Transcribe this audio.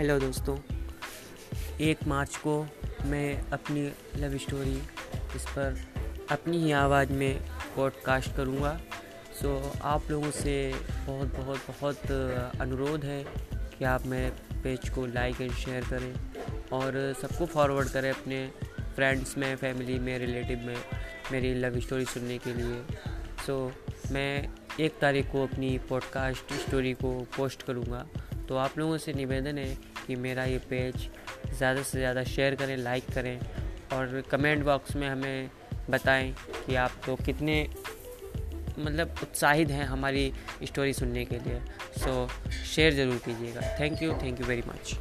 Hello दोस्तों, एक मार्च को मैं अपनी लव स्टोरी, इस पर अपनी ही आवाज़ में पॉडकास्ट करूँगा। सो आप लोगों से बहुत बहुत बहुत अनुरोध है कि आप मेरे पेज को लाइक एंड शेयर करें और सबको फॉरवर्ड करें अपने फ्रेंड्स में फैमिली में रिलेटिव में मेरी लव स्टोरी सुनने के लिए। सो मैं एक तारीख को अपनी पॉडकास्ट स्टोरी को पोस्ट करूँगा। तो आप लोगों से निवेदन है कि मेरा ये पेज ज़्यादा से ज़्यादा शेयर करें लाइक करें और कमेंट बॉक्स में हमें बताएँ कि आप तो कितने मतलब उत्साहित हैं हमारी स्टोरी सुनने के लिए। सो शेयर ज़रूर कीजिएगा। Thank you thank you very much